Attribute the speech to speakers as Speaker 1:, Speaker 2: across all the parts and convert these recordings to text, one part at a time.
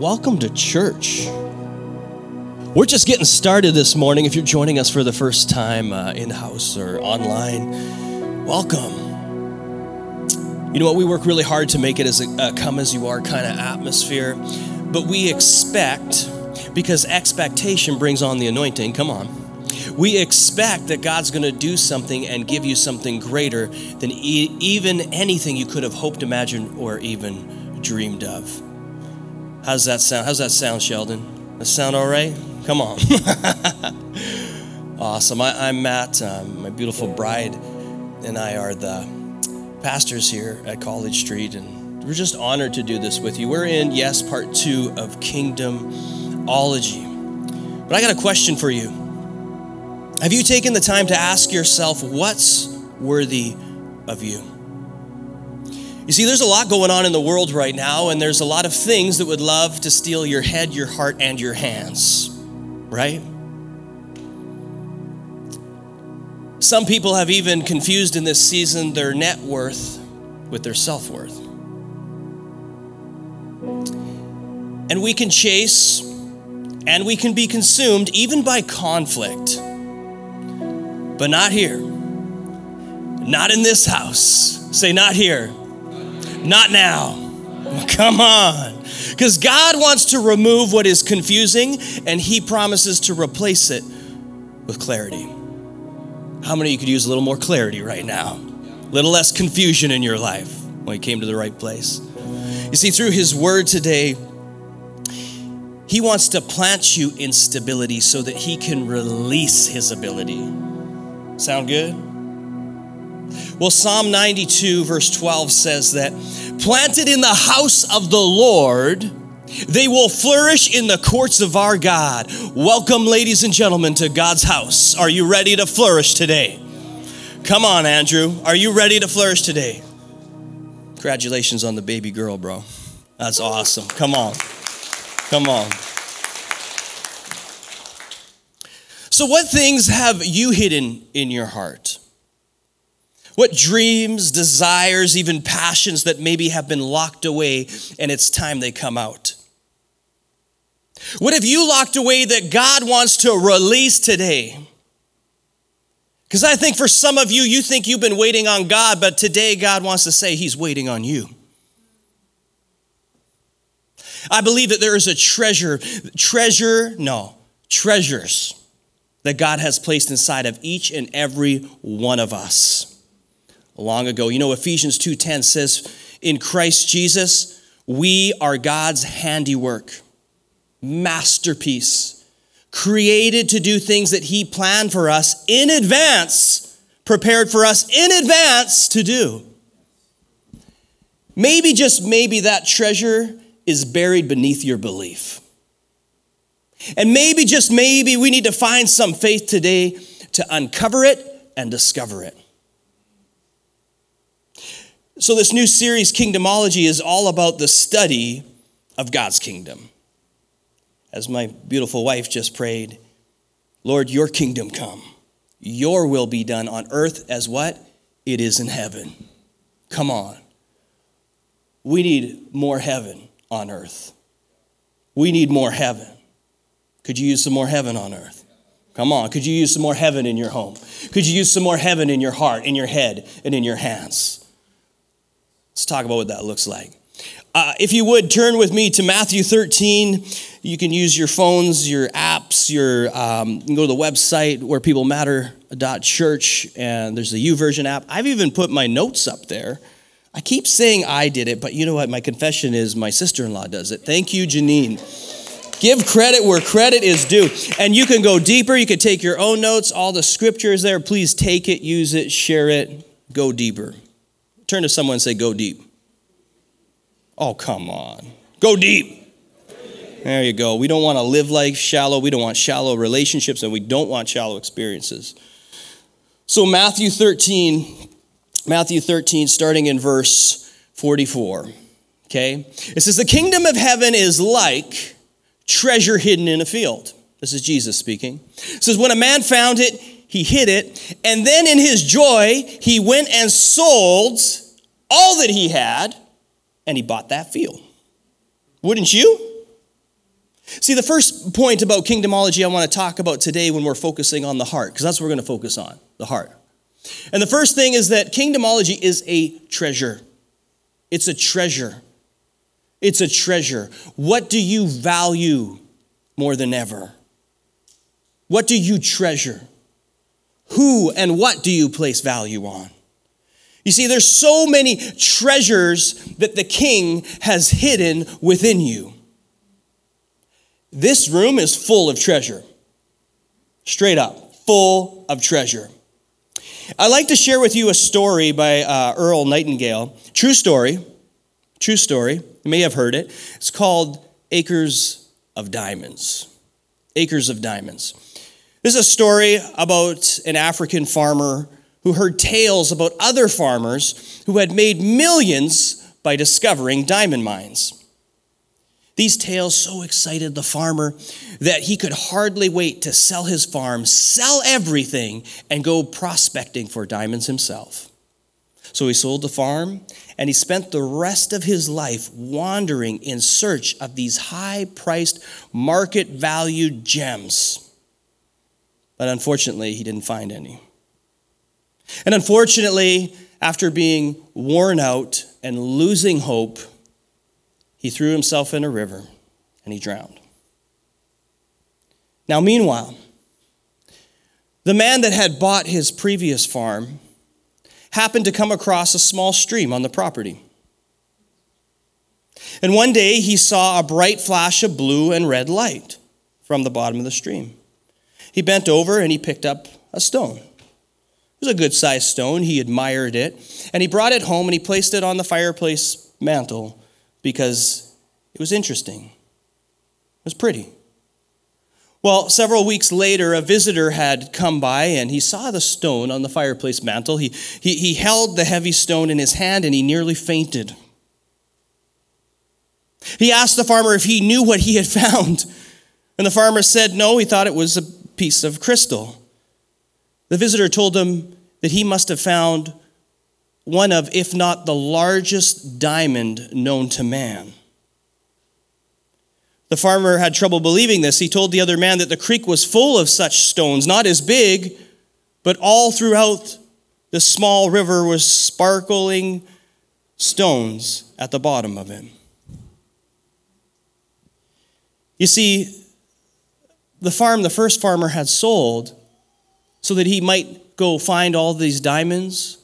Speaker 1: welcome to church. We're just getting started this morning. If you're joining us for the first time uh, in house or online, welcome. You know what? We work really hard to make it as a, a come as you are kind of atmosphere, but we expect, because expectation brings on the anointing, come on. We expect that God's going to do something and give you something greater than e- even anything you could have hoped, imagined, or even dreamed of. How's that sound? How's that sound, Sheldon? That sound all right? Come on. awesome. I, am Matt. Um, my beautiful bride and I are the pastors here at College Street, and we're just honored to do this with you. We're in, yes, part two of Kingdomology. But I got a question for you. Have you taken the time to ask yourself what's worthy of you? You see, there's a lot going on in the world right now, and there's a lot of things that would love to steal your head, your heart, and your hands, right? Some people have even confused in this season their net worth with their self worth. And we can chase and we can be consumed even by conflict. But not here. Not in this house. Say, not here. Not now. Come on. Because God wants to remove what is confusing and He promises to replace it with clarity. How many of you could use a little more clarity right now? A little less confusion in your life when you came to the right place. You see, through His Word today, He wants to plant you in stability so that He can release His ability. Sound good? Well, Psalm 92, verse 12 says that planted in the house of the Lord, they will flourish in the courts of our God. Welcome, ladies and gentlemen, to God's house. Are you ready to flourish today? Come on, Andrew. Are you ready to flourish today? Congratulations on the baby girl, bro. That's awesome. Come on. Come on. So, what things have you hidden in your heart? What dreams, desires, even passions that maybe have been locked away and it's time they come out? What have you locked away that God wants to release today? Because I think for some of you, you think you've been waiting on God, but today God wants to say He's waiting on you. I believe that there is a treasure, treasure, no, treasures that God has placed inside of each and every one of us long ago. You know, Ephesians 2:10 says, "In Christ Jesus, we are God's handiwork, masterpiece, created to do things that he planned for us in advance, prepared for us in advance to do." Maybe just maybe that treasure is buried beneath your belief. And maybe just maybe we need to find some faith today to uncover it and discover it. So, this new series, Kingdomology, is all about the study of God's kingdom. As my beautiful wife just prayed, Lord, your kingdom come. Your will be done on earth as what? It is in heaven. Come on. We need more heaven on earth. We need more heaven. Could you use some more heaven on earth? Come on. Could you use some more heaven in your home? Could you use some more heaven in your heart, in your head, and in your hands? Let's talk about what that looks like. Uh, if you would turn with me to Matthew 13, you can use your phones, your apps, your um, you can go to the website where people matter church, and there's the YouVersion app. I've even put my notes up there. I keep saying I did it, but you know what? My confession is my sister in law does it. Thank you, Janine. Give credit where credit is due. And you can go deeper. You can take your own notes. All the scriptures there. Please take it, use it, share it, go deeper. Turn to someone and say, Go deep. Oh, come on. Go deep. There you go. We don't want to live like shallow. We don't want shallow relationships and we don't want shallow experiences. So, Matthew 13, Matthew 13, starting in verse 44. Okay? It says, The kingdom of heaven is like treasure hidden in a field. This is Jesus speaking. It says, When a man found it, he hid it, and then in his joy, he went and sold all that he had, and he bought that field. Wouldn't you? See, the first point about kingdomology I want to talk about today when we're focusing on the heart, because that's what we're going to focus on the heart. And the first thing is that kingdomology is a treasure. It's a treasure. It's a treasure. What do you value more than ever? What do you treasure? Who and what do you place value on? You see, there's so many treasures that the king has hidden within you. This room is full of treasure. Straight up, full of treasure. I'd like to share with you a story by uh, Earl Nightingale. True story. True story. You may have heard it. It's called Acres of Diamonds. Acres of Diamonds. This is a story about an African farmer who heard tales about other farmers who had made millions by discovering diamond mines. These tales so excited the farmer that he could hardly wait to sell his farm, sell everything, and go prospecting for diamonds himself. So he sold the farm and he spent the rest of his life wandering in search of these high priced, market valued gems. But unfortunately, he didn't find any. And unfortunately, after being worn out and losing hope, he threw himself in a river and he drowned. Now, meanwhile, the man that had bought his previous farm happened to come across a small stream on the property. And one day he saw a bright flash of blue and red light from the bottom of the stream. He bent over and he picked up a stone. It was a good sized stone. He admired it. And he brought it home and he placed it on the fireplace mantle because it was interesting. It was pretty. Well, several weeks later, a visitor had come by and he saw the stone on the fireplace mantle. He, he, he held the heavy stone in his hand and he nearly fainted. He asked the farmer if he knew what he had found. And the farmer said no, he thought it was a piece of crystal. The visitor told him that he must have found one of, if not the largest diamond known to man. The farmer had trouble believing this. He told the other man that the creek was full of such stones, not as big, but all throughout the small river was sparkling stones at the bottom of it. You see, the farm the first farmer had sold so that he might go find all these diamonds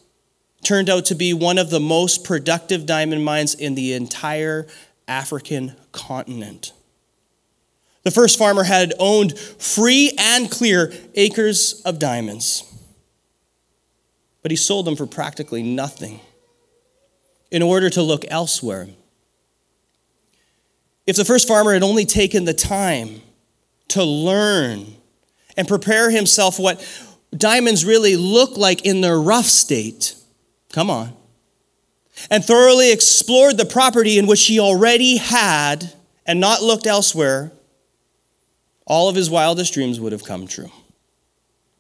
Speaker 1: turned out to be one of the most productive diamond mines in the entire African continent. The first farmer had owned free and clear acres of diamonds, but he sold them for practically nothing in order to look elsewhere. If the first farmer had only taken the time to learn and prepare himself what diamonds really look like in their rough state, come on, and thoroughly explored the property in which he already had and not looked elsewhere, all of his wildest dreams would have come true.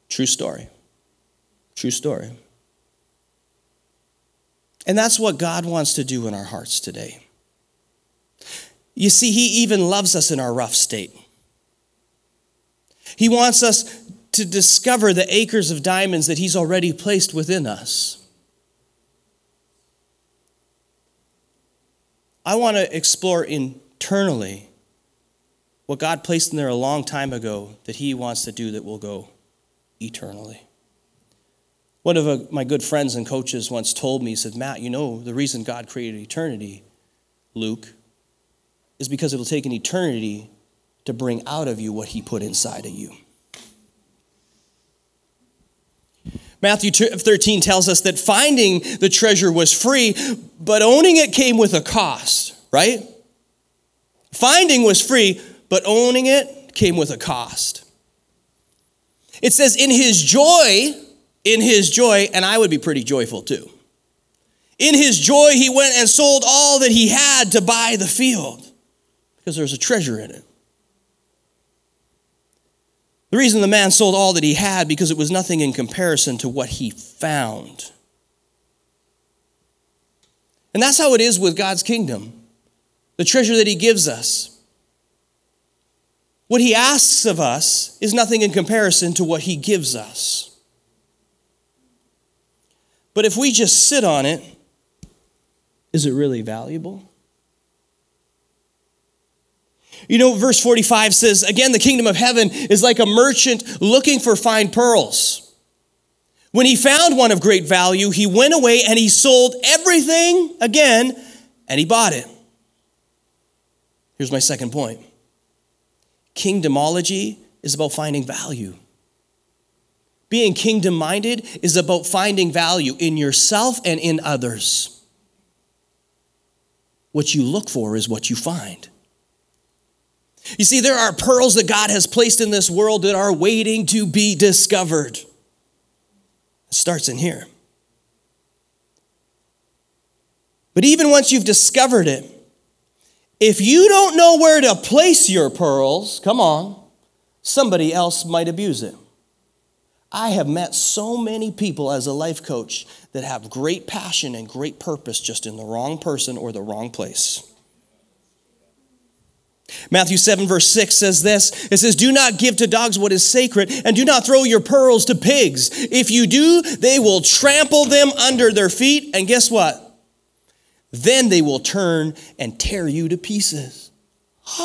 Speaker 1: True story. True story. And that's what God wants to do in our hearts today. You see, He even loves us in our rough state. He wants us to discover the acres of diamonds that He's already placed within us. I want to explore internally what God placed in there a long time ago that He wants to do that will go eternally. One of uh, my good friends and coaches once told me, he said, Matt, you know, the reason God created eternity, Luke, is because it'll take an eternity to bring out of you what He put inside of you. Matthew 13 tells us that finding the treasure was free, but owning it came with a cost, right? Finding was free, but owning it came with a cost. It says, in his joy, in his joy, and I would be pretty joyful too. In his joy, he went and sold all that he had to buy the field because there's a treasure in it. The reason the man sold all that he had because it was nothing in comparison to what he found. And that's how it is with God's kingdom. The treasure that he gives us What he asks of us is nothing in comparison to what he gives us. But if we just sit on it, is it really valuable? You know, verse 45 says, again, the kingdom of heaven is like a merchant looking for fine pearls. When he found one of great value, he went away and he sold everything again and he bought it. Here's my second point kingdomology is about finding value. Being kingdom minded is about finding value in yourself and in others. What you look for is what you find. You see, there are pearls that God has placed in this world that are waiting to be discovered. It starts in here. But even once you've discovered it, if you don't know where to place your pearls, come on, somebody else might abuse it. I have met so many people as a life coach that have great passion and great purpose just in the wrong person or the wrong place. Matthew 7, verse 6 says this It says, Do not give to dogs what is sacred, and do not throw your pearls to pigs. If you do, they will trample them under their feet, and guess what? Then they will turn and tear you to pieces.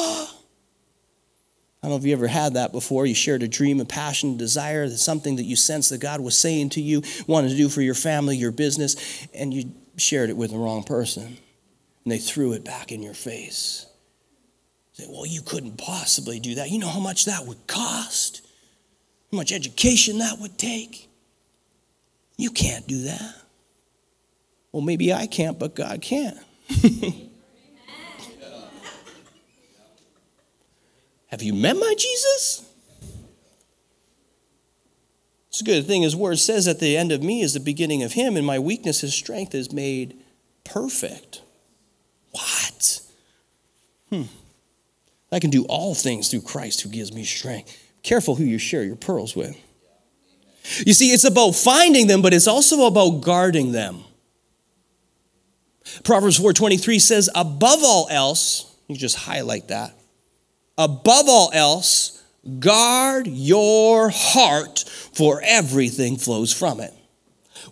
Speaker 1: I don't know if you ever had that before. You shared a dream, a passion, a desire, something that you sensed that God was saying to you, wanted to do for your family, your business, and you shared it with the wrong person. And they threw it back in your face. Say, well, you couldn't possibly do that. You know how much that would cost, how much education that would take. You can't do that. Well, maybe I can't, but God can. Have you met my Jesus? It's a good thing his word says that the end of me is the beginning of him, and my weakness, his strength is made perfect. What? Hmm. I can do all things through Christ who gives me strength. Careful who you share your pearls with. You see, it's about finding them, but it's also about guarding them. Proverbs 4:23 says, above all else, you just highlight that. Above all else, guard your heart, for everything flows from it.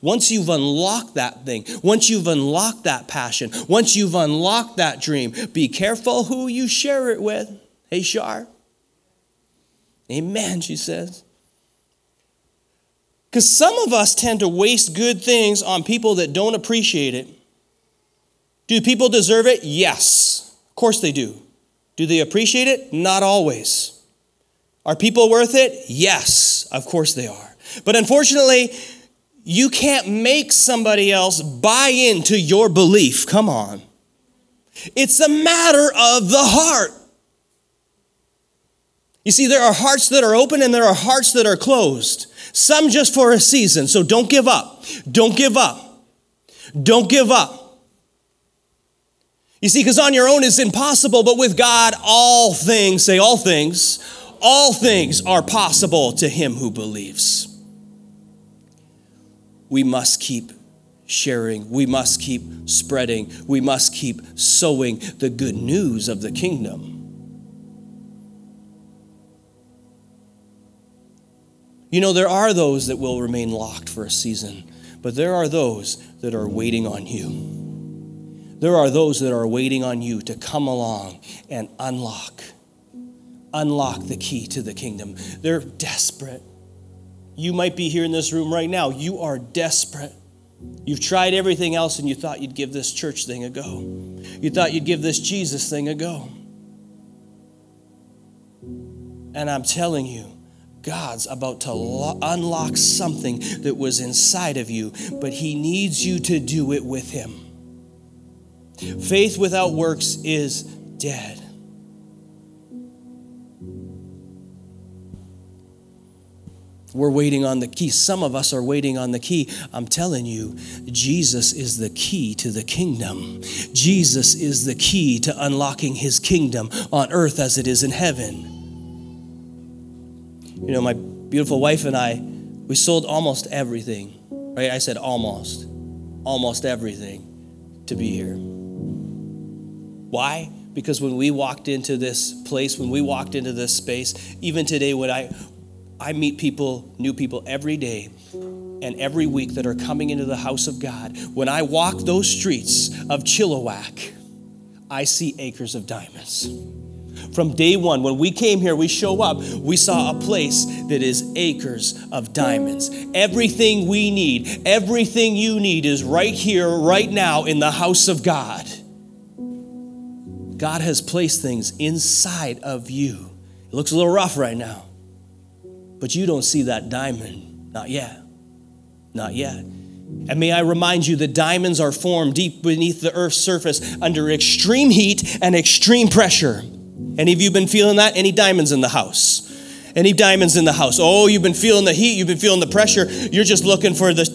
Speaker 1: Once you've unlocked that thing, once you've unlocked that passion, once you've unlocked that dream, be careful who you share it with. Hey, Shar. Amen, she says. Because some of us tend to waste good things on people that don't appreciate it do people deserve it? Yes. Of course they do. Do they appreciate it? Not always. Are people worth it? Yes. Of course they are. But unfortunately, you can't make somebody else buy into your belief. Come on. It's a matter of the heart. You see, there are hearts that are open and there are hearts that are closed. Some just for a season. So don't give up. Don't give up. Don't give up. You see, because on your own it's impossible, but with God, all things, say all things, all things are possible to him who believes. We must keep sharing, we must keep spreading, we must keep sowing the good news of the kingdom. You know, there are those that will remain locked for a season, but there are those that are waiting on you. There are those that are waiting on you to come along and unlock, unlock the key to the kingdom. They're desperate. You might be here in this room right now. You are desperate. You've tried everything else and you thought you'd give this church thing a go. You thought you'd give this Jesus thing a go. And I'm telling you, God's about to lo- unlock something that was inside of you, but He needs you to do it with Him. Faith without works is dead. We're waiting on the key. Some of us are waiting on the key. I'm telling you, Jesus is the key to the kingdom. Jesus is the key to unlocking his kingdom on earth as it is in heaven. You know, my beautiful wife and I, we sold almost everything, right? I said almost, almost everything to be here. Why? Because when we walked into this place, when we walked into this space, even today, when I, I meet people, new people every day and every week that are coming into the house of God, when I walk those streets of Chilliwack, I see acres of diamonds. From day one, when we came here, we show up, we saw a place that is acres of diamonds. Everything we need, everything you need is right here, right now in the house of God. God has placed things inside of you. It looks a little rough right now, but you don't see that diamond. Not yet. Not yet. And may I remind you that diamonds are formed deep beneath the earth's surface under extreme heat and extreme pressure. Any of you been feeling that? Any diamonds in the house? Any diamonds in the house? Oh, you've been feeling the heat, you've been feeling the pressure. You're just looking for the,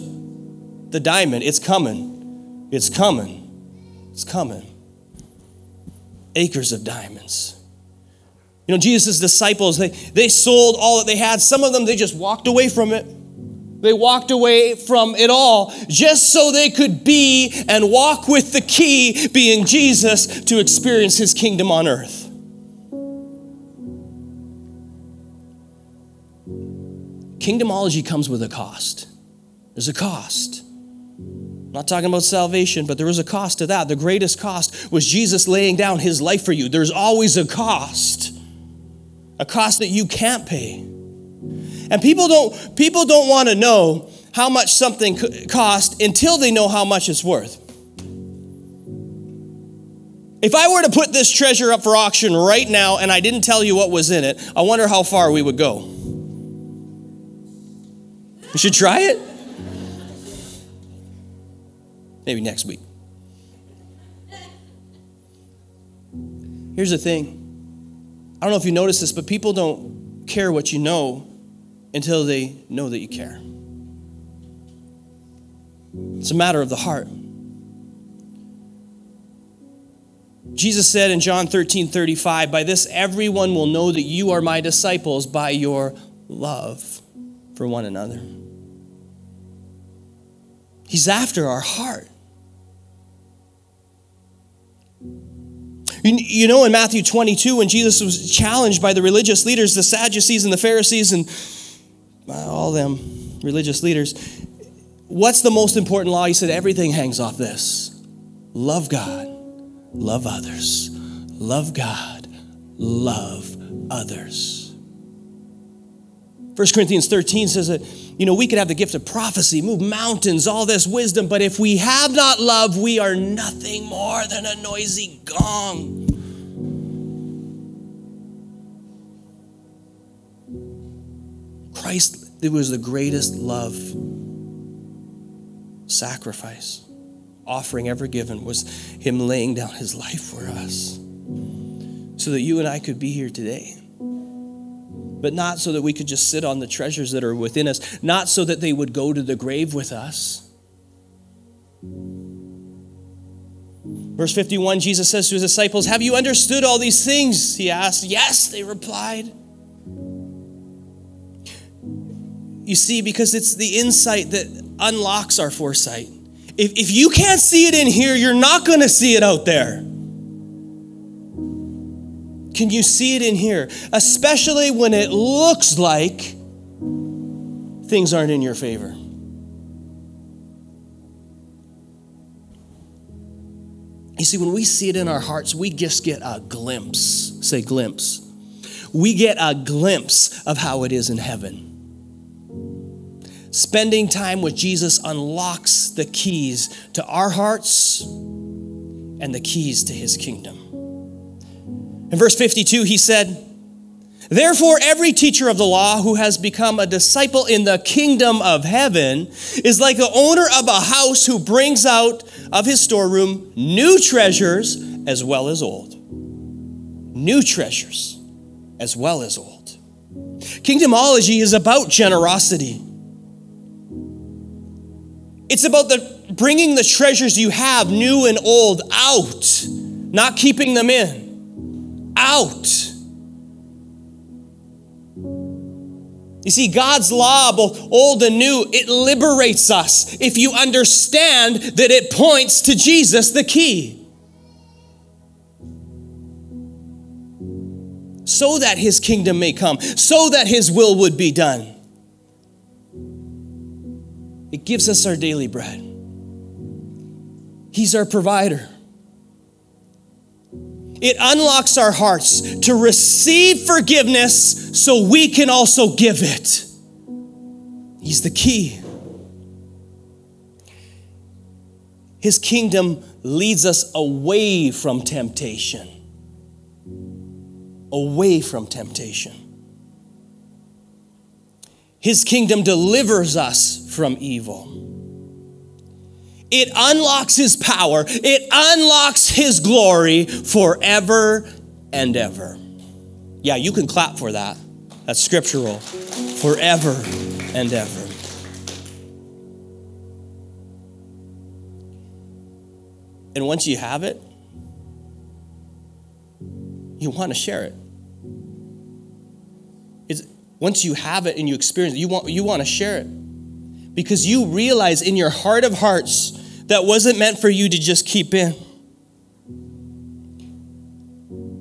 Speaker 1: the diamond. It's coming. It's coming. It's coming. Acres of diamonds. You know, Jesus' disciples, they, they sold all that they had. Some of them, they just walked away from it. They walked away from it all just so they could be and walk with the key, being Jesus, to experience his kingdom on earth. Kingdomology comes with a cost. There's a cost. I'm not talking about salvation, but there is a cost to that. The greatest cost was Jesus laying down his life for you. There's always a cost, a cost that you can't pay. And people don't, people don't want to know how much something cost until they know how much it's worth. If I were to put this treasure up for auction right now and I didn't tell you what was in it, I wonder how far we would go. You should try it? Maybe next week. Here's the thing don't know if you notice this, but people don't care what you know until they know that you care. It's a matter of the heart. Jesus said in John 13 35, By this everyone will know that you are my disciples by your love for one another. He's after our heart. You know, in Matthew 22, when Jesus was challenged by the religious leaders, the Sadducees and the Pharisees, and all them religious leaders. What's the most important law? He said, everything hangs off this love God, love others. Love God, love others. 1 Corinthians 13 says that, you know, we could have the gift of prophecy, move mountains, all this wisdom, but if we have not love, we are nothing more than a noisy gong. Christ, it was the greatest love sacrifice, offering ever given, was Him laying down His life for us so that you and I could be here today. But not so that we could just sit on the treasures that are within us, not so that they would go to the grave with us. Verse 51, Jesus says to his disciples, Have you understood all these things? He asked. Yes, they replied. You see, because it's the insight that unlocks our foresight. If, if you can't see it in here, you're not going to see it out there. Can you see it in here? Especially when it looks like things aren't in your favor. You see, when we see it in our hearts, we just get a glimpse. Say, glimpse. We get a glimpse of how it is in heaven. Spending time with Jesus unlocks the keys to our hearts and the keys to his kingdom. In verse 52, he said, Therefore, every teacher of the law who has become a disciple in the kingdom of heaven is like the owner of a house who brings out of his storeroom new treasures as well as old. New treasures as well as old. Kingdomology is about generosity. It's about the bringing the treasures you have, new and old, out, not keeping them in. Out. You see, God's law, both old and new, it liberates us if you understand that it points to Jesus, the key. so that his kingdom may come, so that his will would be done. It gives us our daily bread. He's our provider. It unlocks our hearts to receive forgiveness so we can also give it. He's the key. His kingdom leads us away from temptation. Away from temptation. His kingdom delivers us from evil. It unlocks His power, it unlocks His glory forever and ever. Yeah, you can clap for that. That's scriptural. Forever and ever. And once you have it, you want to share it. It's, once you have it and you experience it, you want, you want to share it. Because you realize in your heart of hearts that wasn't meant for you to just keep in.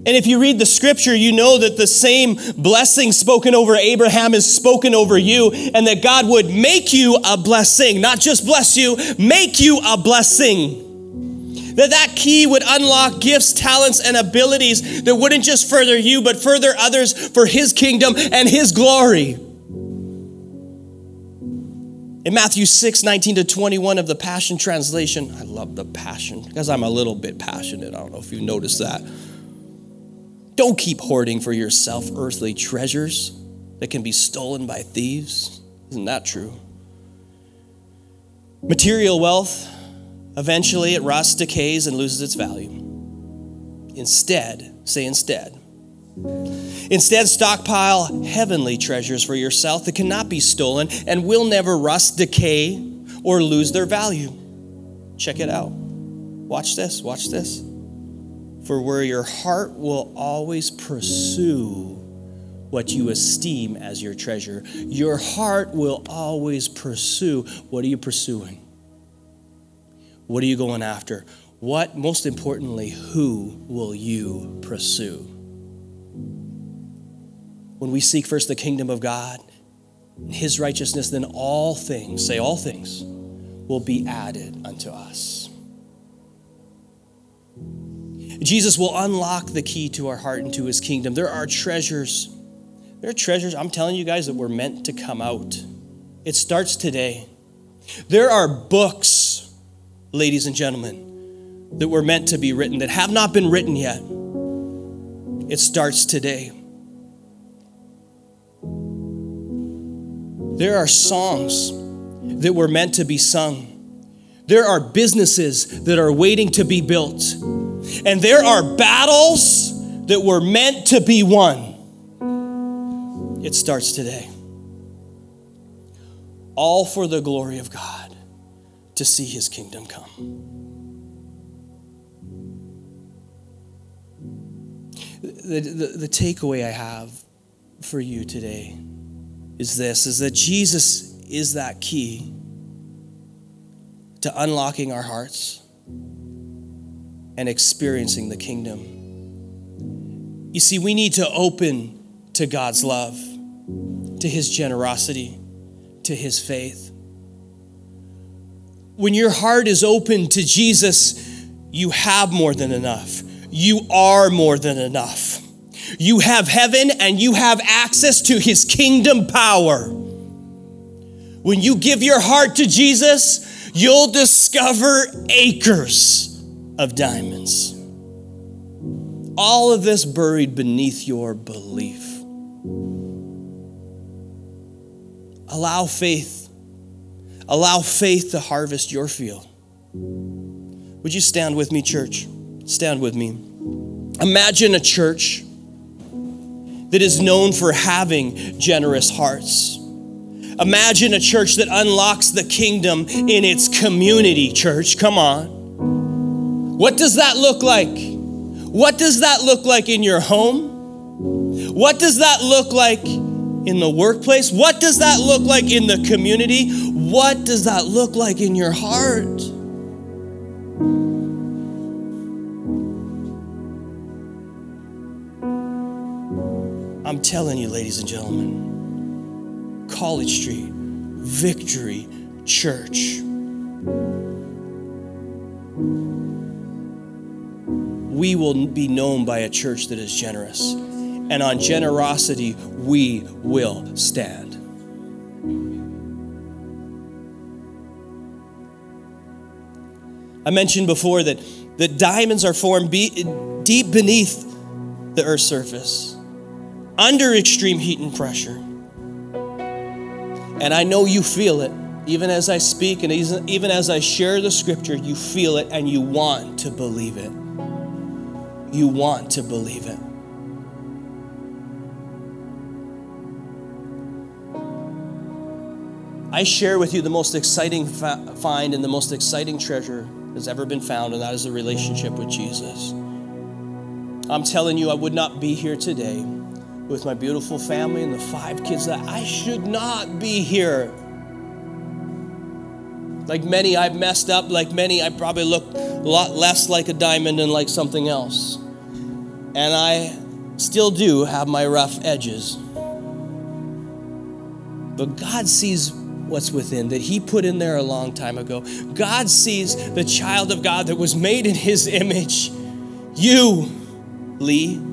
Speaker 1: And if you read the scripture, you know that the same blessing spoken over Abraham is spoken over you, and that God would make you a blessing, not just bless you, make you a blessing that that key would unlock gifts, talents, and abilities that wouldn't just further you, but further others for His kingdom and His glory. In Matthew 6, 19 to 21 of the Passion Translation, I love the Passion because I'm a little bit passionate. I don't know if you noticed that. Don't keep hoarding for yourself earthly treasures that can be stolen by thieves. Isn't that true? Material wealth Eventually, it rusts, decays, and loses its value. Instead, say instead. Instead, stockpile heavenly treasures for yourself that cannot be stolen and will never rust, decay, or lose their value. Check it out. Watch this, watch this. For where your heart will always pursue what you esteem as your treasure, your heart will always pursue. What are you pursuing? What are you going after? What, most importantly, who will you pursue? When we seek first the kingdom of God and his righteousness, then all things, say all things, will be added unto us. Jesus will unlock the key to our heart and to his kingdom. There are treasures. There are treasures, I'm telling you guys, that were meant to come out. It starts today. There are books ladies and gentlemen, that were meant to be written, that have not been written yet. It starts today. There are songs that were meant to be sung. There are businesses that are waiting to be built. And there are battles that were meant to be won. It starts today. All for the glory of God to see his kingdom come. The, the, the, takeaway I have for you today is this is that Jesus is that key to unlocking our hearts and experiencing the kingdom. You see, we need to open to God's love, to his generosity, to his faith. When your heart is open to Jesus, you have more than enough. You are more than enough. You have heaven and you have access to his kingdom power. When you give your heart to Jesus, you'll discover acres of diamonds. All of this buried beneath your belief. Allow faith Allow faith to harvest your field. Would you stand with me, church? Stand with me. Imagine a church that is known for having generous hearts. Imagine a church that unlocks the kingdom in its community, church. Come on. What does that look like? What does that look like in your home? What does that look like in the workplace? What does that look like in the community? What does that look like in your heart? I'm telling you, ladies and gentlemen, College Street, Victory Church. We will be known by a church that is generous. And on generosity, we will stand. I mentioned before that, that diamonds are formed be, deep beneath the Earth's surface, under extreme heat and pressure. And I know you feel it. Even as I speak and even as I share the scripture, you feel it and you want to believe it. You want to believe it. I share with you the most exciting find and the most exciting treasure that's ever been found, and that is the relationship with Jesus. I'm telling you, I would not be here today with my beautiful family and the five kids that I should not be here. Like many, I've messed up. Like many, I probably look a lot less like a diamond and like something else. And I still do have my rough edges. But God sees what's within that He put in there a long time ago. God sees the child of God that was made in His image. You, Lee.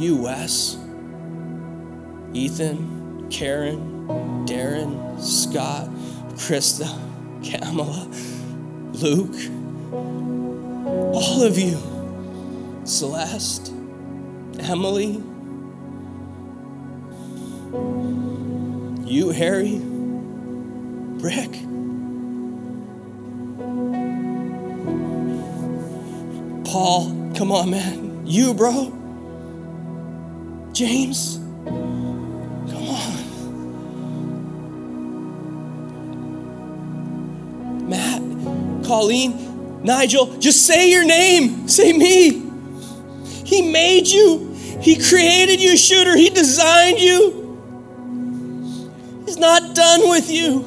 Speaker 1: You, Wes. Ethan, Karen, Darren, Scott, Krista, Kamala, Luke, all of you, Celeste, Emily, You, Harry? Rick? Paul, come on, man. You, bro? James? Come on. Matt, Colleen, Nigel, just say your name. Say me. He made you. He created you, shooter. He designed you He's not done with you.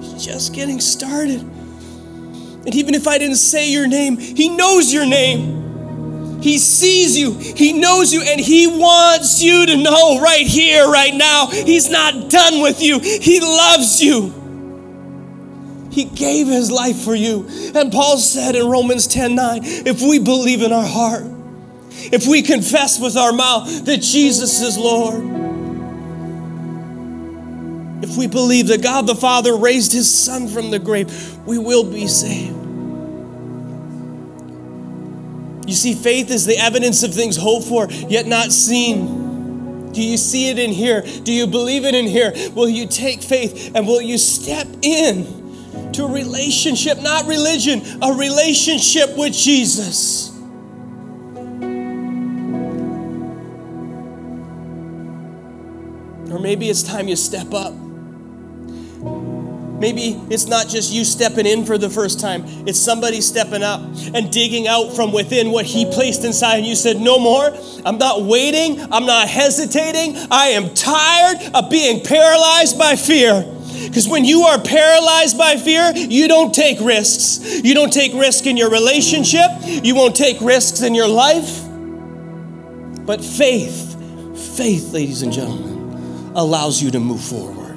Speaker 1: He's just getting started. And even if I didn't say your name, He knows your name. He sees you, He knows you, and He wants you to know right here, right now, He's not done with you. He loves you. He gave His life for you. And Paul said in Romans 10 9, if we believe in our heart, if we confess with our mouth that Jesus is Lord, if we believe that God the Father raised his Son from the grave, we will be saved. You see, faith is the evidence of things hoped for, yet not seen. Do you see it in here? Do you believe it in here? Will you take faith and will you step in to a relationship, not religion, a relationship with Jesus? Or maybe it's time you step up. Maybe it's not just you stepping in for the first time, it's somebody stepping up and digging out from within what He placed inside. And you said, No more. I'm not waiting. I'm not hesitating. I am tired of being paralyzed by fear. Because when you are paralyzed by fear, you don't take risks. You don't take risk in your relationship, you won't take risks in your life. But faith, faith, ladies and gentlemen, allows you to move forward.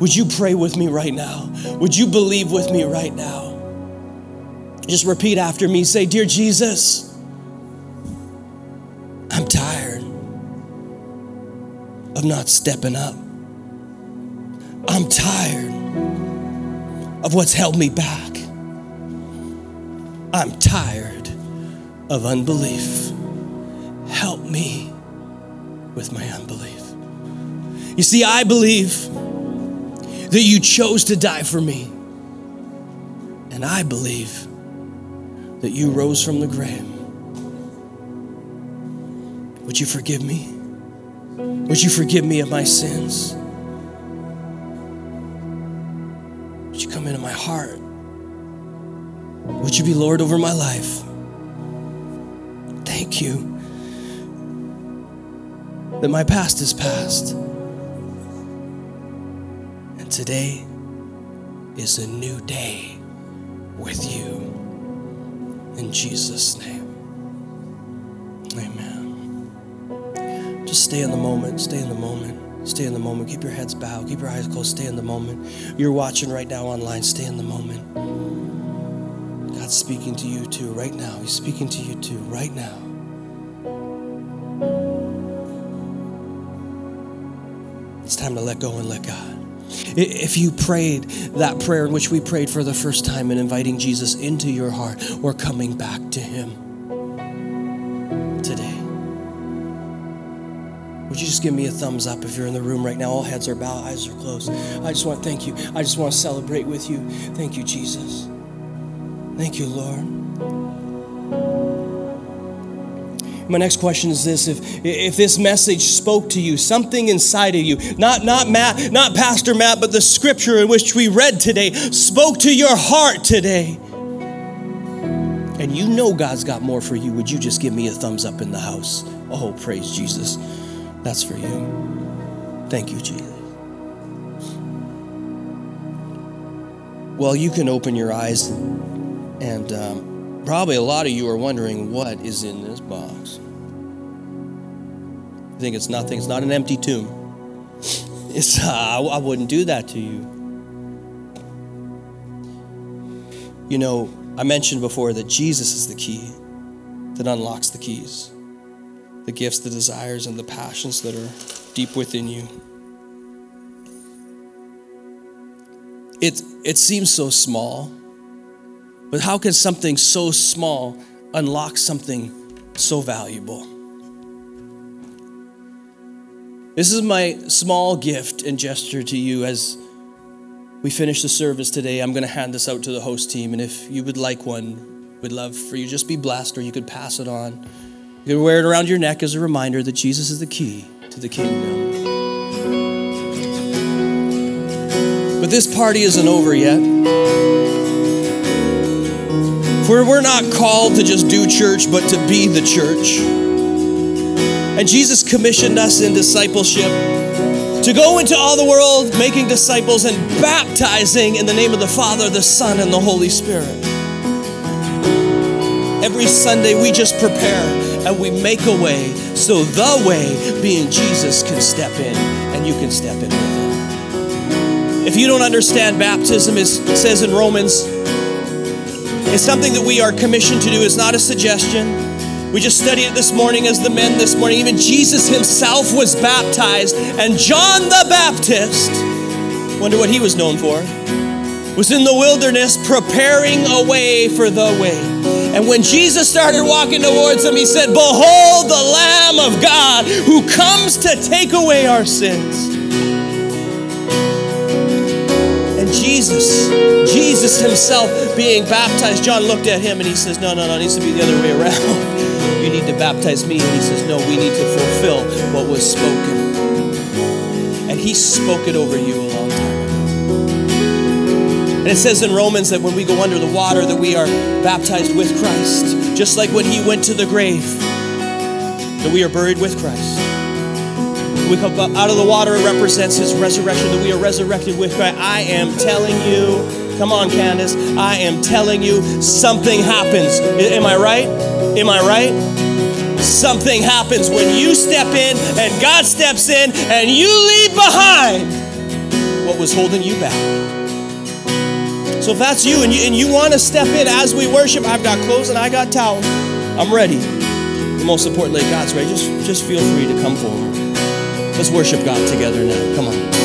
Speaker 1: Would you pray with me right now? Would you believe with me right now? Just repeat after me. Say, Dear Jesus, I'm tired of not stepping up. I'm tired of what's held me back. I'm tired of unbelief. Help me with my unbelief. You see, I believe that you chose to die for me. And I believe that you rose from the grave. Would you forgive me? Would you forgive me of my sins? Would you come into my heart? Would you be Lord over my life? Thank you that my past is past today is a new day with you. In Jesus' name. Amen. Just stay in the moment. Stay in the moment. Stay in the moment. Keep your heads bowed. Keep your eyes closed. Stay in the moment. You're watching right now online. Stay in the moment. God's speaking to you too right now. He's speaking to you too right now. It's time to let go and let God. If you prayed that prayer in which we prayed for the first time in inviting Jesus into your heart, we're coming back to Him today. Would you just give me a thumbs up if you're in the room right now? All heads are bowed, eyes are closed. I just want to thank you. I just want to celebrate with you. Thank you, Jesus. Thank you, Lord. My next question is this if, if this message spoke to you, something inside of you, not, not Matt, not Pastor Matt, but the scripture in which we read today spoke to your heart today. And you know God's got more for you, would you just give me a thumbs up in the house? Oh, praise Jesus. That's for you. Thank you, Jesus. Well, you can open your eyes, and um, probably a lot of you are wondering what is in this box. You think it's nothing, it's not an empty tomb. It's, uh, I wouldn't do that to you. You know, I mentioned before that Jesus is the key that unlocks the keys, the gifts, the desires, and the passions that are deep within you. It, it seems so small, but how can something so small unlock something so valuable? This is my small gift and gesture to you as we finish the service today. I'm going to hand this out to the host team, and if you would like one, we'd love for you just be blessed, or you could pass it on. You could wear it around your neck as a reminder that Jesus is the key to the kingdom. But this party isn't over yet. For we're not called to just do church, but to be the church. And Jesus commissioned us in discipleship to go into all the world making disciples and baptizing in the name of the Father, the Son, and the Holy Spirit. Every Sunday, we just prepare and we make a way so the way, being Jesus, can step in and you can step in with him. If you don't understand baptism, it says in Romans, it's something that we are commissioned to do. It's not a suggestion. We just studied it this morning as the men this morning. Even Jesus himself was baptized. And John the Baptist, wonder what he was known for, was in the wilderness preparing a way for the way. And when Jesus started walking towards him, he said, Behold the Lamb of God who comes to take away our sins. And Jesus, Jesus himself being baptized, John looked at him and he says, No, no, no, it needs to be the other way around. You need to baptize me. And he says, No, we need to fulfill what was spoken. And he spoke it over you a long time. And it says in Romans that when we go under the water, that we are baptized with Christ. Just like when he went to the grave, that we are buried with Christ. We come out of the water, it represents his resurrection, that we are resurrected with Christ. I am telling you, come on, Candace, I am telling you, something happens. Am I right? Am I right? Something happens when you step in and God steps in and you leave behind what was holding you back. So if that's you and you, and you want to step in as we worship, I've got clothes and I got towels. I'm ready. The most importantly, God's ready. Just, just feel free to come forward. Let's worship God together now. Come on.